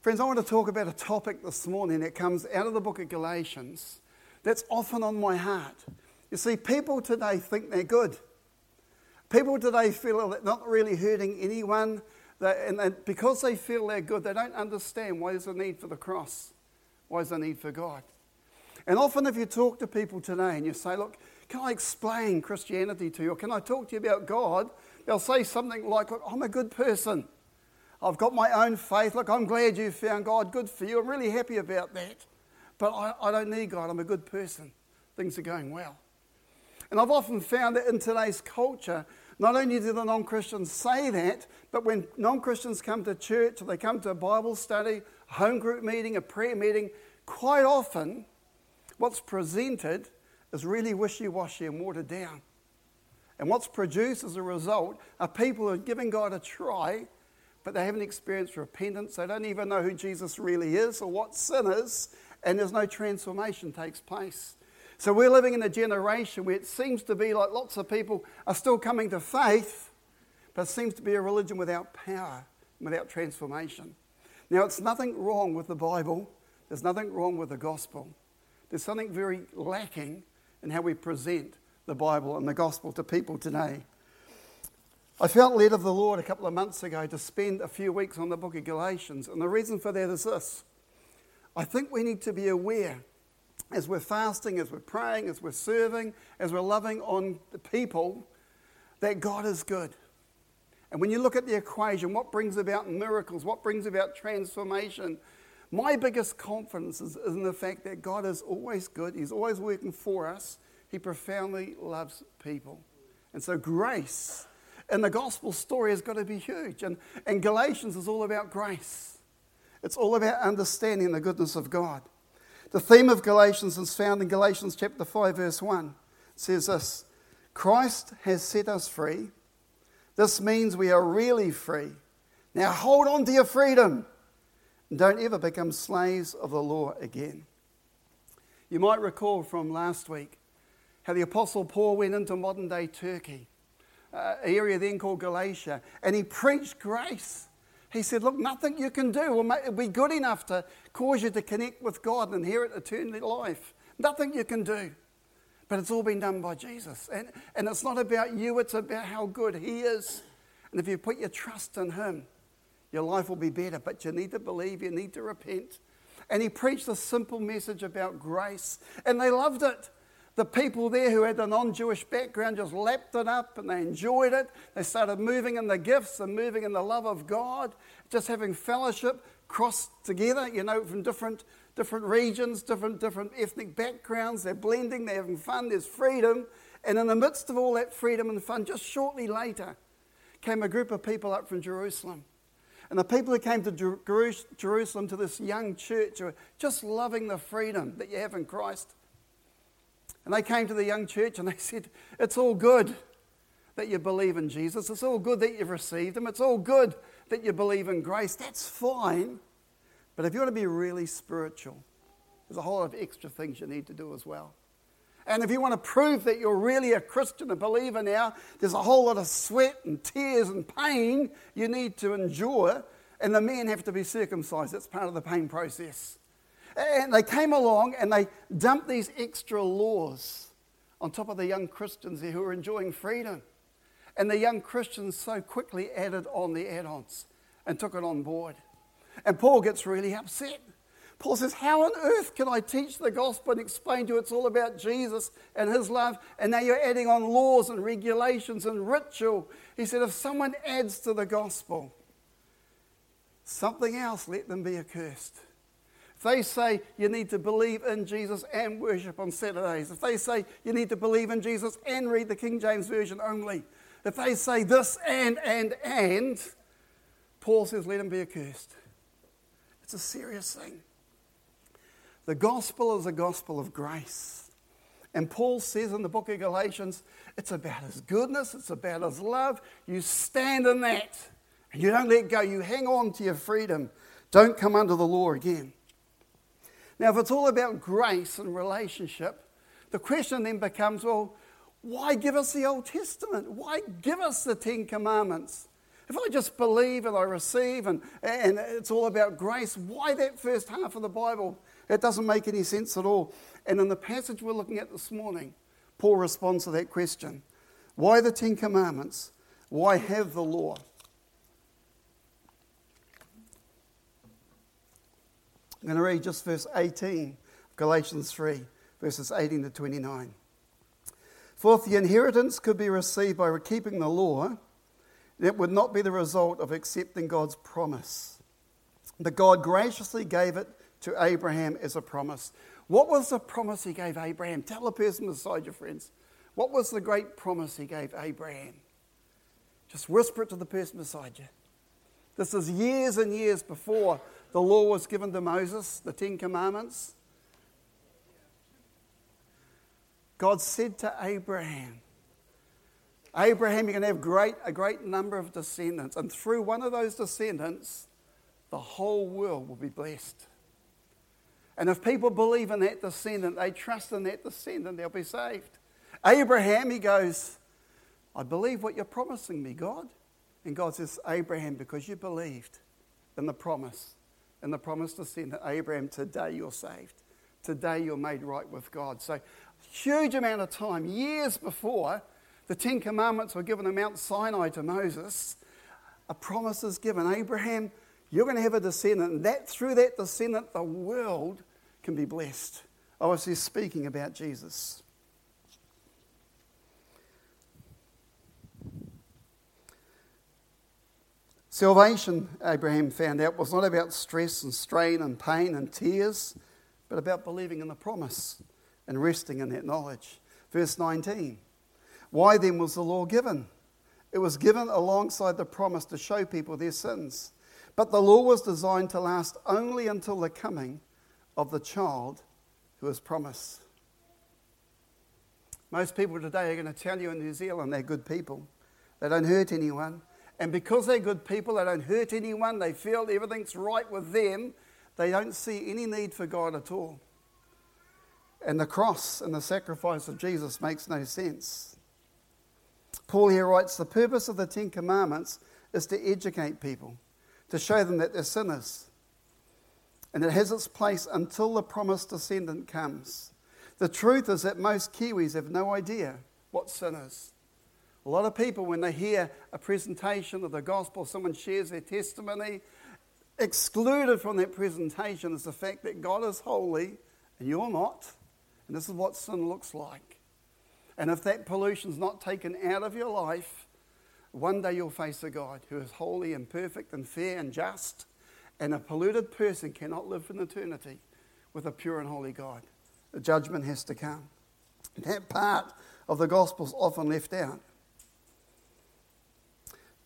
Friends, I want to talk about a topic this morning that comes out of the book of Galatians that's often on my heart. You see, people today think they're good. People today feel they're not really hurting anyone, and because they feel they're good, they don't understand why there's a need for the cross, why there's a need for God. And often, if you talk to people today and you say, Look, can I explain Christianity to you, or can I talk to you about God? They'll say something like, Look, I'm a good person. I've got my own faith. Look, I'm glad you found God. Good for you. I'm really happy about that. But I, I don't need God. I'm a good person. Things are going well. And I've often found that in today's culture, not only do the non Christians say that, but when non Christians come to church they come to a Bible study, a home group meeting, a prayer meeting, quite often what's presented is really wishy washy and watered down. And what's produced as a result are people who are giving God a try, but they haven't experienced repentance. They don't even know who Jesus really is or what sin is, and there's no transformation takes place. So we're living in a generation where it seems to be like lots of people are still coming to faith, but it seems to be a religion without power, without transformation. Now, it's nothing wrong with the Bible, there's nothing wrong with the gospel. There's something very lacking in how we present the Bible and the gospel to people today. I felt led of the Lord a couple of months ago to spend a few weeks on the book of Galatians, and the reason for that is this. I think we need to be aware as we're fasting, as we're praying, as we're serving, as we're loving on the people, that God is good. And when you look at the equation, what brings about miracles, what brings about transformation, my biggest confidence is, in the fact that God is always good. He's always working for us. He profoundly loves people. And so, grace in the gospel story has got to be huge. And, and Galatians is all about grace, it's all about understanding the goodness of God. The theme of Galatians is found in Galatians chapter 5, verse 1. It says this Christ has set us free. This means we are really free. Now hold on to your freedom. And don't ever become slaves of the law again. You might recall from last week how the Apostle Paul went into modern day Turkey, uh, area then called Galatia, and he preached grace. He said, Look, nothing you can do will be good enough to cause you to connect with God and inherit eternal life. Nothing you can do. But it's all been done by Jesus. And, and it's not about you, it's about how good He is. And if you put your trust in Him, your life will be better. But you need to believe, you need to repent. And He preached a simple message about grace, and they loved it. The people there who had a non Jewish background just lapped it up and they enjoyed it. They started moving in the gifts and moving in the love of God, just having fellowship, crossed together, you know, from different, different regions, different, different ethnic backgrounds. They're blending, they're having fun, there's freedom. And in the midst of all that freedom and fun, just shortly later, came a group of people up from Jerusalem. And the people who came to Jerusalem to this young church were just loving the freedom that you have in Christ. And they came to the young church and they said, It's all good that you believe in Jesus. It's all good that you've received Him. It's all good that you believe in grace. That's fine. But if you want to be really spiritual, there's a whole lot of extra things you need to do as well. And if you want to prove that you're really a Christian, a believer now, there's a whole lot of sweat and tears and pain you need to endure. And the men have to be circumcised. That's part of the pain process. And they came along and they dumped these extra laws on top of the young Christians who were enjoying freedom. And the young Christians so quickly added on the add ons and took it on board. And Paul gets really upset. Paul says, How on earth can I teach the gospel and explain to you it's all about Jesus and his love? And now you're adding on laws and regulations and ritual. He said, If someone adds to the gospel something else, let them be accursed. If they say you need to believe in Jesus and worship on Saturdays, if they say you need to believe in Jesus and read the King James Version only, if they say this and, and, and, Paul says, let them be accursed. It's a serious thing. The gospel is a gospel of grace. And Paul says in the book of Galatians, it's about his goodness, it's about his love. You stand in that and you don't let go. You hang on to your freedom. Don't come under the law again. Now, if it's all about grace and relationship, the question then becomes well, why give us the Old Testament? Why give us the Ten Commandments? If I just believe and I receive and, and it's all about grace, why that first half of the Bible? It doesn't make any sense at all. And in the passage we're looking at this morning, Paul responds to that question Why the Ten Commandments? Why have the law? I'm going to read just verse 18, of Galatians 3, verses 18 to 29. For if the inheritance could be received by keeping the law, it would not be the result of accepting God's promise. But God graciously gave it to Abraham as a promise. What was the promise he gave Abraham? Tell the person beside you, friends. What was the great promise he gave Abraham? Just whisper it to the person beside you. This is years and years before the law was given to Moses, the Ten Commandments. God said to Abraham, Abraham, you're going to have great, a great number of descendants, and through one of those descendants, the whole world will be blessed. And if people believe in that descendant, they trust in that descendant, they'll be saved. Abraham, he goes, I believe what you're promising me, God. And God says, Abraham, because you believed in the promise, in the promise descendant, Abraham, today you're saved. Today you're made right with God. So, huge amount of time, years before the Ten Commandments were given on Mount Sinai to Moses, a promise is given. Abraham, you're going to have a descendant, and that through that descendant, the world can be blessed. Obviously, speaking about Jesus. Salvation, Abraham found out, was not about stress and strain and pain and tears, but about believing in the promise and resting in that knowledge. Verse 19 Why then was the law given? It was given alongside the promise to show people their sins. But the law was designed to last only until the coming of the child who was promised. Most people today are going to tell you in New Zealand they're good people. They don't hurt anyone. And because they're good people, they don't hurt anyone, they feel everything's right with them, they don't see any need for God at all. And the cross and the sacrifice of Jesus makes no sense. Paul here writes the purpose of the Ten Commandments is to educate people, to show them that they're sinners, and it has its place until the promised descendant comes. The truth is that most Kiwis have no idea what sin is. A lot of people, when they hear a presentation of the gospel, someone shares their testimony, excluded from that presentation is the fact that God is holy and you're not. And this is what sin looks like. And if that pollution is not taken out of your life, one day you'll face a God who is holy and perfect and fair and just and a polluted person cannot live in eternity with a pure and holy God. The judgment has to come. That part of the gospel is often left out.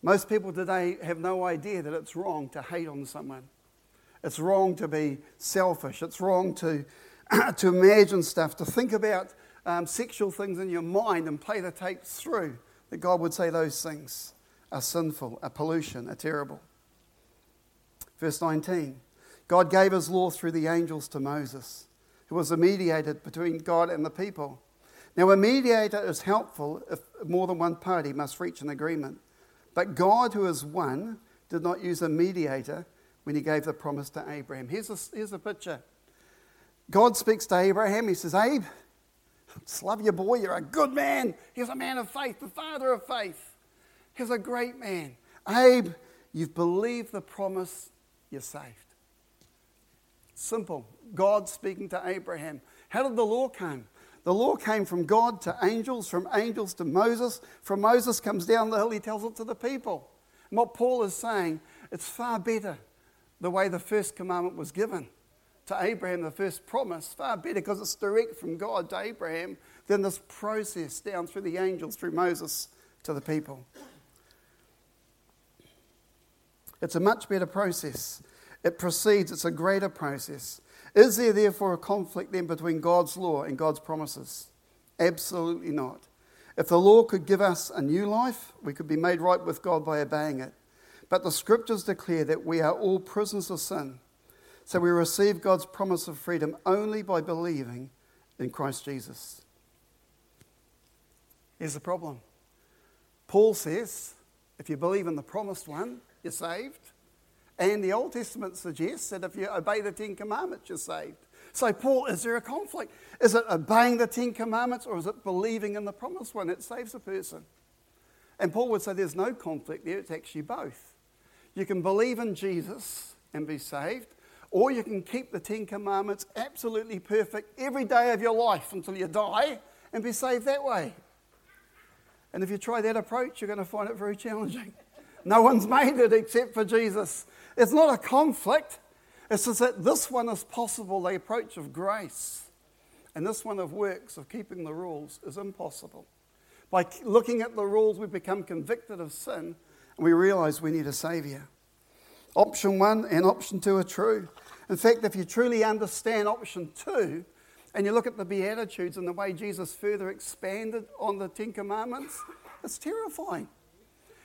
Most people today have no idea that it's wrong to hate on someone. It's wrong to be selfish. It's wrong to, to imagine stuff, to think about um, sexual things in your mind and play the tapes through. That God would say those things are sinful, are pollution, are terrible. Verse 19 God gave his law through the angels to Moses, who was a mediator between God and the people. Now, a mediator is helpful if more than one party must reach an agreement. But God, who is one, did not use a mediator when he gave the promise to Abraham. Here's a, here's a picture God speaks to Abraham. He says, Abe, just love your boy. You're a good man. He's a man of faith, the father of faith. He's a great man. Abe, you've believed the promise you're saved. Simple. God speaking to Abraham. How did the law come? The law came from God to angels, from angels to Moses. From Moses comes down the hill, he tells it to the people. And what Paul is saying, it's far better the way the first commandment was given to Abraham, the first promise, far better because it's direct from God to Abraham than this process down through the angels, through Moses to the people. It's a much better process. It proceeds, it's a greater process. Is there therefore a conflict then between God's law and God's promises? Absolutely not. If the law could give us a new life, we could be made right with God by obeying it. But the scriptures declare that we are all prisoners of sin. So we receive God's promise of freedom only by believing in Christ Jesus. Here's the problem Paul says If you believe in the promised one, you're saved. And the Old Testament suggests that if you obey the Ten Commandments, you're saved. So, Paul, is there a conflict? Is it obeying the Ten Commandments or is it believing in the promised one that saves a person? And Paul would say there's no conflict there, it's actually both. You can believe in Jesus and be saved, or you can keep the Ten Commandments absolutely perfect every day of your life until you die and be saved that way. And if you try that approach, you're going to find it very challenging. No one's made it except for Jesus. It's not a conflict, it's just that this one is possible, the approach of grace. And this one of works, of keeping the rules, is impossible. By looking at the rules, we become convicted of sin and we realize we need a Savior. Option one and option two are true. In fact, if you truly understand option two, and you look at the Beatitudes and the way Jesus further expanded on the Ten Commandments, it's terrifying.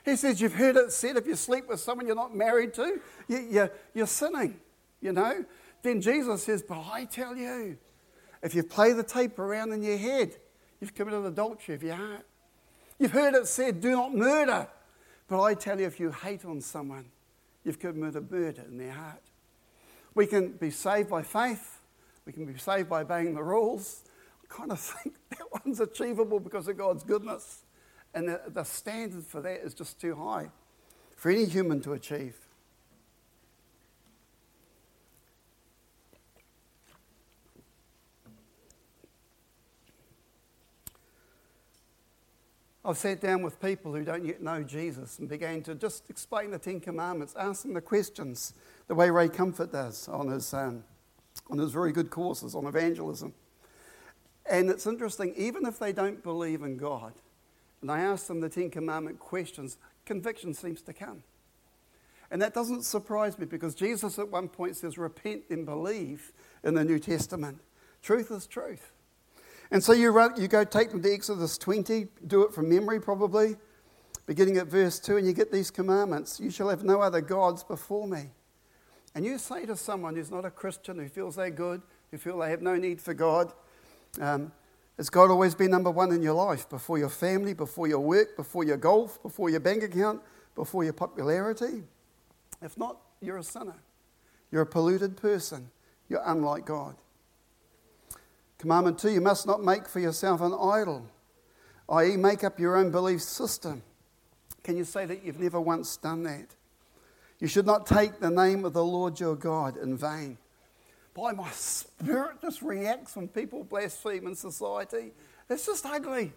He says, You've heard it said if you sleep with someone you're not married to, you, are sinning, you know? Then Jesus says, But I tell you, if you play the tape around in your head, you've committed adultery of your heart. You've heard it said, Do not murder. But I tell you, if you hate on someone, you've committed murder in their heart. We can be saved by faith, we can be saved by obeying the rules. I kind of think that one's achievable because of God's goodness. And the, the standard for that is just too high for any human to achieve. I've sat down with people who don't yet know Jesus and began to just explain the Ten Commandments, ask them the questions the way Ray Comfort does on his, um, on his very good courses on evangelism. And it's interesting, even if they don't believe in God, and I ask them the Ten Commandment questions, conviction seems to come. And that doesn't surprise me because Jesus at one point says, Repent and believe in the New Testament. Truth is truth. And so you, you go take them to Exodus 20, do it from memory probably, beginning at verse 2, and you get these commandments You shall have no other gods before me. And you say to someone who's not a Christian, who feels they're good, who feel they have no need for God, um, has God always been number one in your life, before your family, before your work, before your golf, before your bank account, before your popularity? If not, you're a sinner. You're a polluted person. You're unlike God. Commandment two, you must not make for yourself an idol, i.e., make up your own belief system. Can you say that you've never once done that? You should not take the name of the Lord your God in vain. Boy, my spirit just reacts when people blaspheme in society. It's just ugly.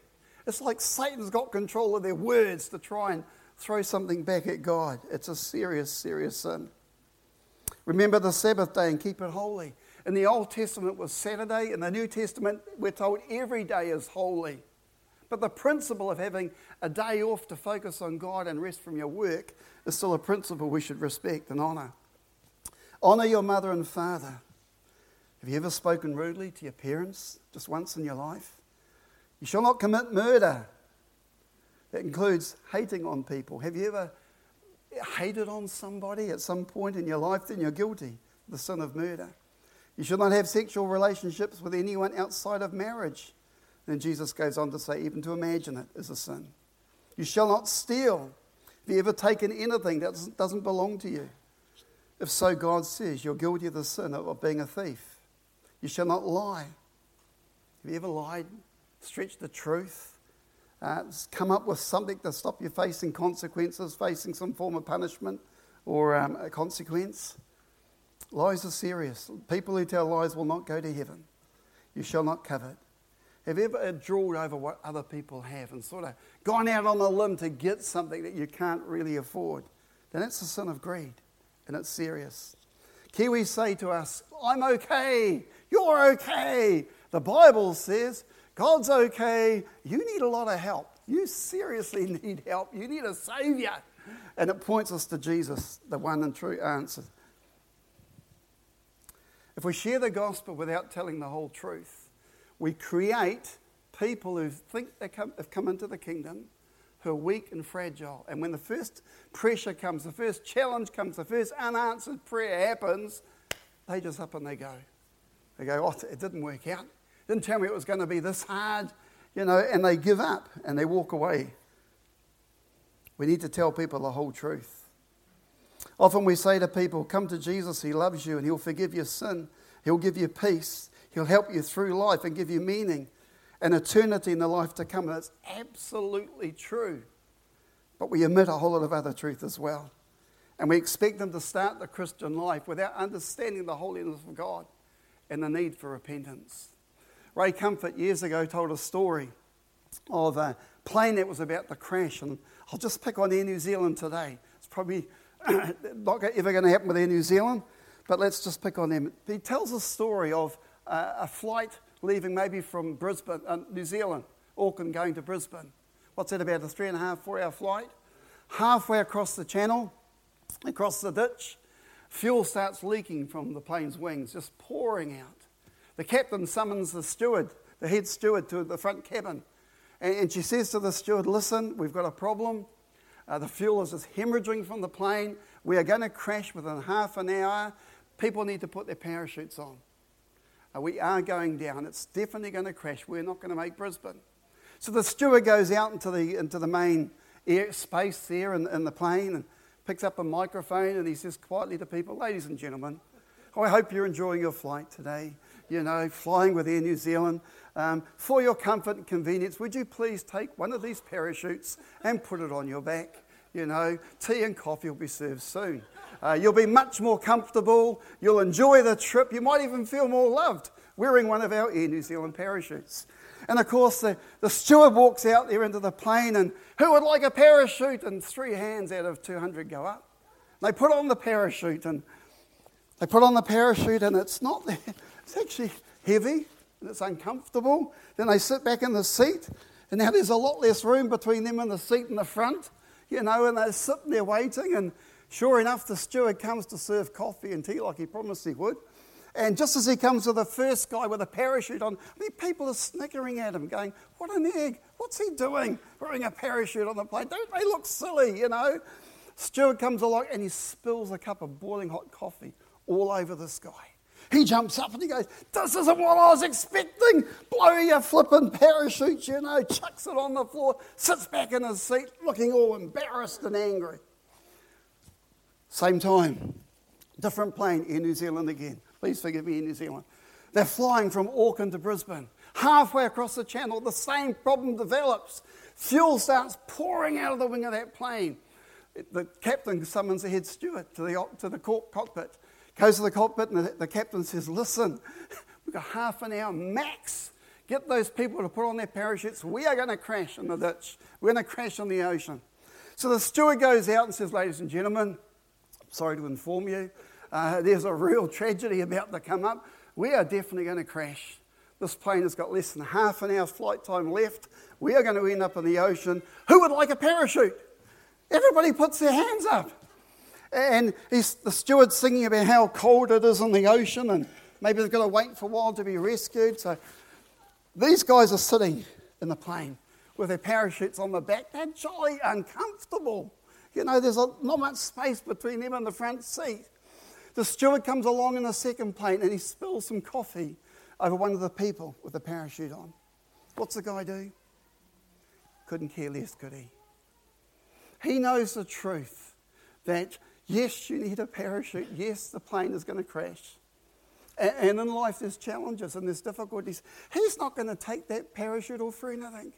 It's like Satan's got control of their words to try and throw something back at God. It's a serious, serious sin. Remember the Sabbath day and keep it holy. In the Old Testament was Saturday. In the New Testament, we're told every day is holy. But the principle of having a day off to focus on God and rest from your work is still a principle we should respect and honour. Honour your mother and father. Have you ever spoken rudely to your parents just once in your life? You shall not commit murder. That includes hating on people. Have you ever hated on somebody at some point in your life? Then you're guilty the sin of murder. You should not have sexual relationships with anyone outside of marriage. Then Jesus goes on to say, even to imagine it is a sin. You shall not steal. Have you ever taken anything that doesn't belong to you? If so, God says you're guilty of the sin of being a thief. You shall not lie. Have you ever lied? Stretched the truth? Uh, come up with something to stop you facing consequences, facing some form of punishment or um, a consequence? Lies are serious. People who tell lies will not go to heaven. You shall not covet. Have you ever drawled over what other people have and sort of gone out on a limb to get something that you can't really afford? Then it's a sin of greed and it's serious. Kiwis say to us, I'm okay, you're okay. The Bible says, God's okay, you need a lot of help. You seriously need help. You need a Savior. And it points us to Jesus, the one and true answer. If we share the gospel without telling the whole truth, we create people who think they come, have come into the kingdom who are weak and fragile. And when the first pressure comes, the first challenge comes, the first unanswered prayer happens, they just up and they go. They go, oh, it didn't work out. Didn't tell me it was going to be this hard, you know, and they give up and they walk away. We need to tell people the whole truth. Often we say to people, Come to Jesus, He loves you and He'll forgive your sin. He'll give you peace. He'll help you through life and give you meaning and eternity in the life to come. And it's absolutely true. But we omit a whole lot of other truth as well. And we expect them to start the Christian life without understanding the holiness of God and the need for repentance. Ray Comfort years ago told a story of a plane that was about to crash. And I'll just pick on Air New Zealand today. It's probably not ever going to happen with Air New Zealand, but let's just pick on them. He tells a story of uh, a flight leaving maybe from Brisbane, uh, New Zealand, Auckland going to Brisbane. What's that, about a three and a half, four hour flight? Halfway across the channel, across the ditch, fuel starts leaking from the plane's wings, just pouring out. The captain summons the steward, the head steward, to the front cabin. And, and she says to the steward, Listen, we've got a problem. Uh, the fuel is just hemorrhaging from the plane. We are going to crash within half an hour. People need to put their parachutes on. We are going down. It's definitely going to crash. We're not going to make Brisbane. So the steward goes out into the, into the main air space there in, in the plane and picks up a microphone and he says quietly to people, Ladies and gentlemen, I hope you're enjoying your flight today. You know, flying with Air New Zealand. Um, for your comfort and convenience, would you please take one of these parachutes and put it on your back? You know, tea and coffee will be served soon. Uh, you'll be much more comfortable. You'll enjoy the trip. You might even feel more loved wearing one of our Air New Zealand parachutes. And of course, the, the steward walks out there into the plane, and who would like a parachute? And three hands out of 200 go up. They put on the parachute, and they put on the parachute, and it's not there. It's actually heavy and it's uncomfortable. Then they sit back in the seat, and now there's a lot less room between them and the seat in the front, you know, and they're sitting there waiting. And sure enough, the steward comes to serve coffee and tea like he promised he would. And just as he comes to the first guy with a parachute on, I mean, people are snickering at him, going, What an egg! What's he doing wearing a parachute on the plane? Don't they look silly, you know? Steward comes along and he spills a cup of boiling hot coffee all over this guy. He jumps up and he goes, This isn't what I was expecting. Blow your flipping parachute, you know, chucks it on the floor, sits back in his seat, looking all embarrassed and angry. Same time, different plane in New Zealand again. Please forgive me, in New Zealand. They're flying from Auckland to Brisbane. Halfway across the channel, the same problem develops. Fuel starts pouring out of the wing of that plane. The captain summons the head steward to the, to the cockpit. Goes to the cockpit, and the, the captain says, Listen, we've got half an hour max. Get those people to put on their parachutes. We are going to crash in the ditch. We're going to crash in the ocean. So the steward goes out and says, Ladies and gentlemen, sorry to inform you, uh, there's a real tragedy about to come up. We are definitely going to crash. This plane has got less than half an hour's flight time left. We are going to end up in the ocean. Who would like a parachute? Everybody puts their hands up. And the steward's singing about how cold it is in the ocean and maybe they've got to wait for a while to be rescued. So these guys are sitting in the plane with their parachutes on the back. They're jolly uncomfortable. You know, there's a, not much space between him and the front seat. The steward comes along in the second plane and he spills some coffee over one of the people with the parachute on. What's the guy do? Couldn't care less, could he? He knows the truth that Yes, you need a parachute. Yes, the plane is going to crash. And in life, there's challenges and there's difficulties. He's not going to take that parachute all for anything.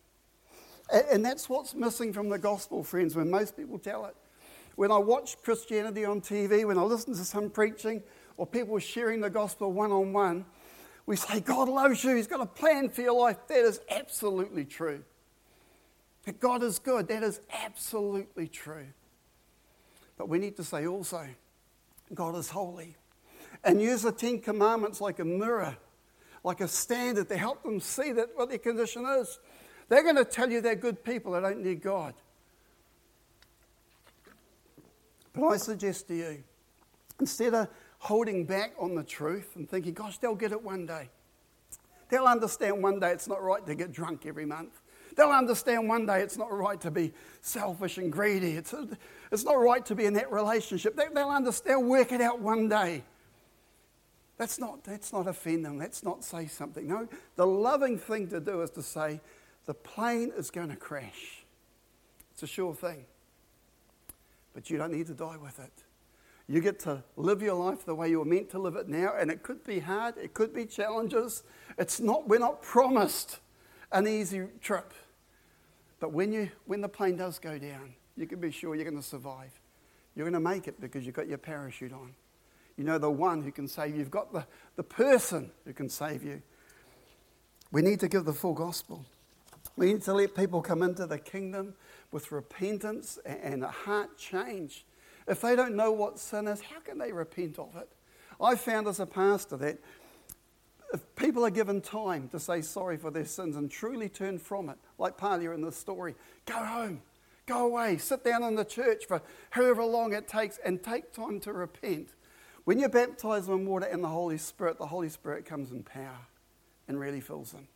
And that's what's missing from the gospel, friends, when most people tell it. When I watch Christianity on TV, when I listen to some preaching or people sharing the gospel one on one, we say, God loves you, He's got a plan for your life. That is absolutely true. That God is good, that is absolutely true. But we need to say also, God is holy. And use the Ten Commandments like a mirror, like a standard to help them see that what their condition is. They're going to tell you they're good people, they don't need God. But I suggest to you, instead of holding back on the truth and thinking, gosh, they'll get it one day. They'll understand one day it's not right to get drunk every month. They'll understand one day it's not right to be selfish and greedy. It's, it's not right to be in that relationship. They, they'll understand, work it out one day. That's not, that's not offend them. That's not say something. No, the loving thing to do is to say, the plane is going to crash. It's a sure thing. but you don't need to die with it. You get to live your life the way you're meant to live it now, and it could be hard, it could be challenges. It's not, we're not promised an easy trip. But when, you, when the plane does go down, you can be sure you're going to survive. You're going to make it because you've got your parachute on. You know the one who can save you. You've got the, the person who can save you. We need to give the full gospel. We need to let people come into the kingdom with repentance and a heart change. If they don't know what sin is, how can they repent of it? I found as a pastor that if people are given time to say sorry for their sins and truly turn from it, like Palia in the story, go home, go away, sit down in the church for however long it takes and take time to repent. When you're baptized in water and the Holy Spirit, the Holy Spirit comes in power and really fills them.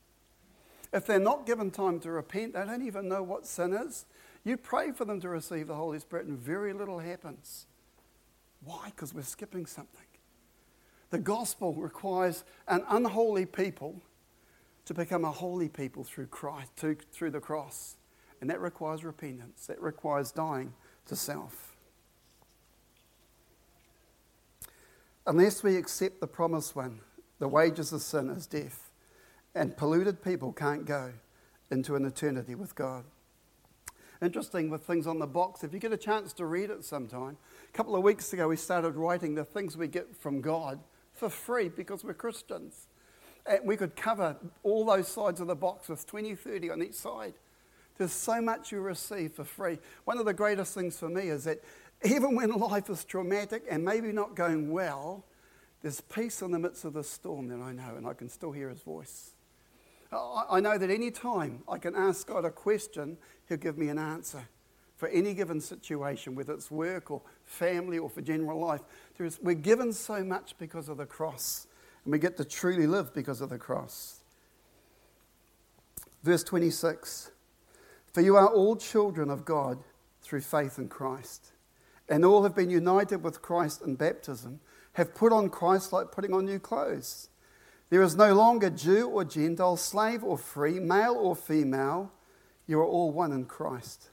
If they're not given time to repent, they don't even know what sin is. You pray for them to receive the Holy Spirit, and very little happens. Why? Because we're skipping something. The gospel requires an unholy people to become a holy people through Christ, to, through the cross. And that requires repentance. That requires dying to self. Unless we accept the promised one, the wages of sin is death, and polluted people can't go into an eternity with God. Interesting with things on the box, if you get a chance to read it sometime. A couple of weeks ago, we started writing the things we get from God for free because we're Christians. And we could cover all those sides of the box with 20, 30 on each side. There's so much you receive for free. One of the greatest things for me is that even when life is traumatic and maybe not going well, there's peace in the midst of the storm that I know, and I can still hear his voice. I know that any time I can ask God a question, he'll give me an answer for any given situation, whether it's work or family or for general life. We're given so much because of the cross, and we get to truly live because of the cross. Verse 26 For you are all children of God through faith in Christ and all have been united with Christ in baptism, have put on Christ like putting on new clothes. There is no longer Jew or Gentile, slave or free, male or female. You are all one in Christ.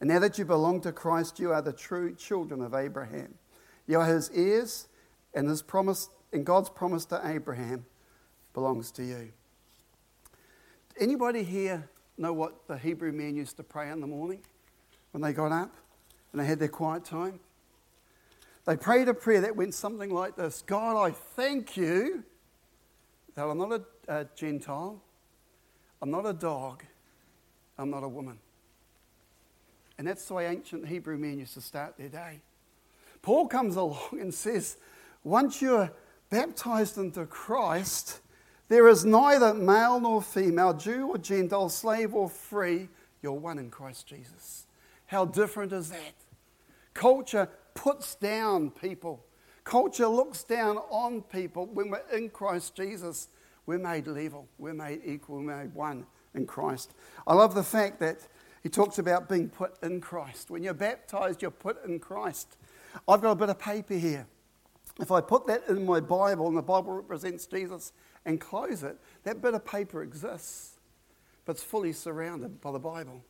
And now that you belong to Christ, you are the true children of Abraham. You are his heirs, and his promise and God's promise to Abraham belongs to you. Anybody here know what the Hebrew men used to pray in the morning when they got up? and they had their quiet time. They prayed a prayer that went something like this God, I thank you that I'm not a, a Gentile, I'm not a dog, I'm not a woman. And that's the way ancient Hebrew men used to start their day. Paul comes along and says, once you're baptized into Christ, there is neither male nor female, Jew or Gentile, slave or free. You're one in Christ Jesus. How different is that? Culture puts down people. Culture looks down on people. When we're in Christ Jesus, we're made level, we're made equal, we're made one in Christ. I love the fact that he talks about being put in Christ. When you're baptized, you're put in Christ. I've got a bit of paper here. If I put that in my Bible and the Bible represents Jesus and close it, that bit of paper exists, but it's fully surrounded by the Bible.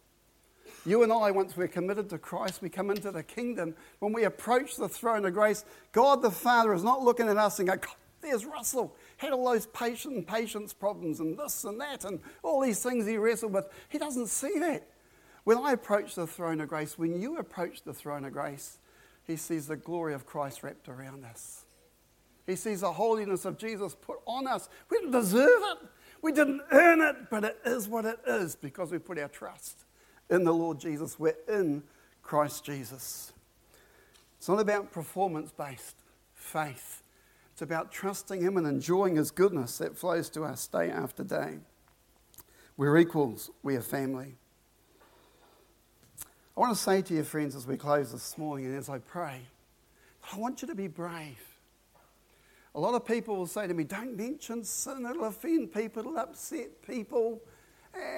You and I, once we're committed to Christ, we come into the kingdom. When we approach the throne of grace, God the Father is not looking at us and going, there's Russell. Had all those patient patience problems and this and that and all these things he wrestled with. He doesn't see that. When I approach the throne of grace, when you approach the throne of grace, he sees the glory of Christ wrapped around us. He sees the holiness of Jesus put on us. We didn't deserve it. We didn't earn it, but it is what it is because we put our trust in the Lord Jesus. We're in Christ Jesus. It's not about performance based faith, it's about trusting Him and enjoying His goodness that flows to us day after day. We're equals, we are family. I want to say to you, friends, as we close this morning and as I pray, I want you to be brave. A lot of people will say to me, Don't mention sin, it'll offend people, it'll upset people.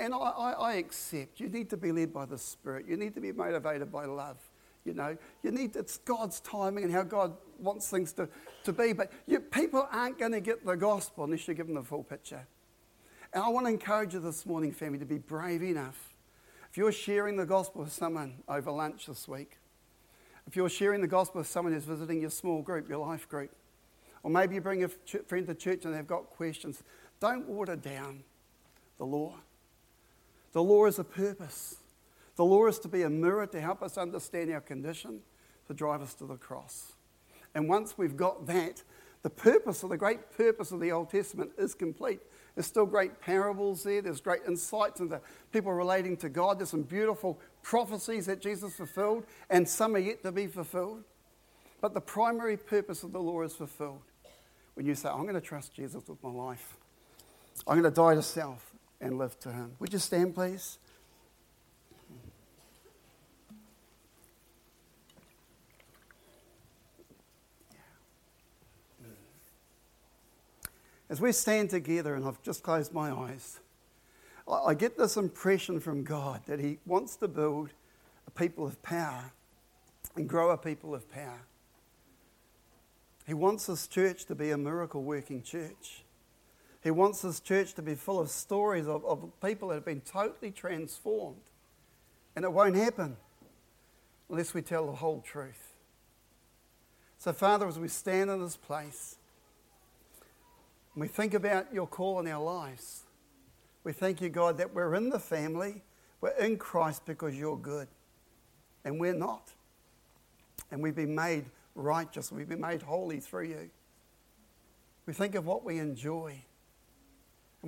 And I, I, I, accept you need to be led by the Spirit. You need to be motivated by love. You know, you need it's God's timing and how God wants things to, to be. But you, people aren't going to get the gospel unless you give them the full picture. And I want to encourage you this morning, family, to be brave enough. If you're sharing the gospel with someone over lunch this week, If you're sharing the gospel with someone who's visiting your small group, your life group, or maybe you bring a friend to church and they've got questions, don't water down the law. The law is a purpose. The law is to be a mirror to help us understand our condition, to drive us to the cross. And once we've got that, the purpose of the great purpose of the Old Testament is complete. There's still great parables there. There's great insights into people relating to God. There's some beautiful prophecies that Jesus fulfilled, and some are yet to be fulfilled. But the primary purpose of the law is fulfilled when you say, I'm going to trust Jesus with my life. I'm going to die to self and live to Him. Would you stand, please? As we stand together, and I've just closed my eyes, I get this impression from God that He wants to build a people of power and grow a people of power. He wants this church to be a miracle working church. He wants his church to be full of stories of, of people that have been totally transformed. And it won't happen unless we tell the whole truth. So, Father, as we stand in this place, and we think about your call in our lives. We thank you, God, that we're in the family, we're in Christ because you're good, and we're not. And we've been made righteous, we've been made holy through you. We think of what we enjoy.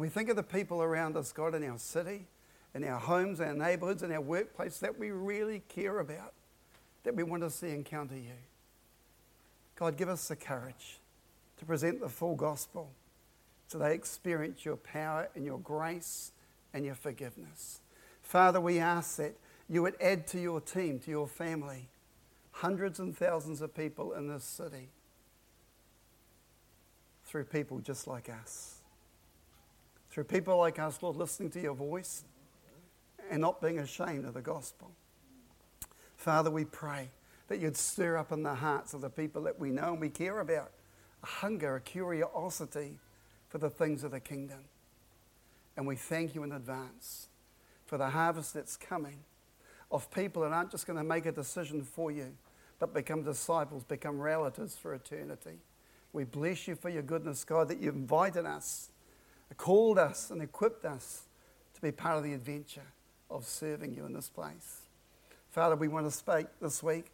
And we think of the people around us, God, in our city, in our homes, our neighborhoods, in our workplace that we really care about, that we want to see encounter you. God, give us the courage to present the full gospel so they experience your power and your grace and your forgiveness. Father, we ask that you would add to your team, to your family, hundreds and thousands of people in this city through people just like us. Through people like us, Lord, listening to your voice and not being ashamed of the gospel. Father, we pray that you'd stir up in the hearts of the people that we know and we care about a hunger, a curiosity for the things of the kingdom. And we thank you in advance for the harvest that's coming of people that aren't just going to make a decision for you, but become disciples, become relatives for eternity. We bless you for your goodness, God, that you've invited us, called us, and equipped us to be part of the adventure of serving you in this place. Father, we want to speak this week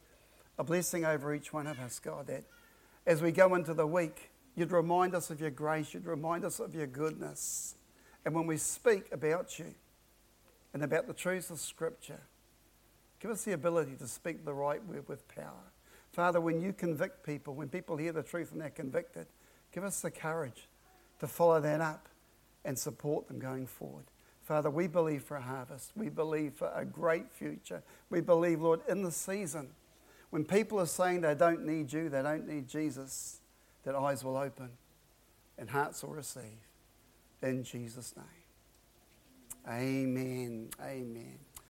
a blessing over each one of us, God, that as we go into the week, You'd remind us of your grace. You'd remind us of your goodness. And when we speak about you and about the truths of Scripture, give us the ability to speak the right word with power. Father, when you convict people, when people hear the truth and they're convicted, give us the courage to follow that up and support them going forward. Father, we believe for a harvest. We believe for a great future. We believe, Lord, in the season when people are saying they don't need you, they don't need Jesus, that eyes will open and hearts will receive. In Jesus' name. Amen. Amen.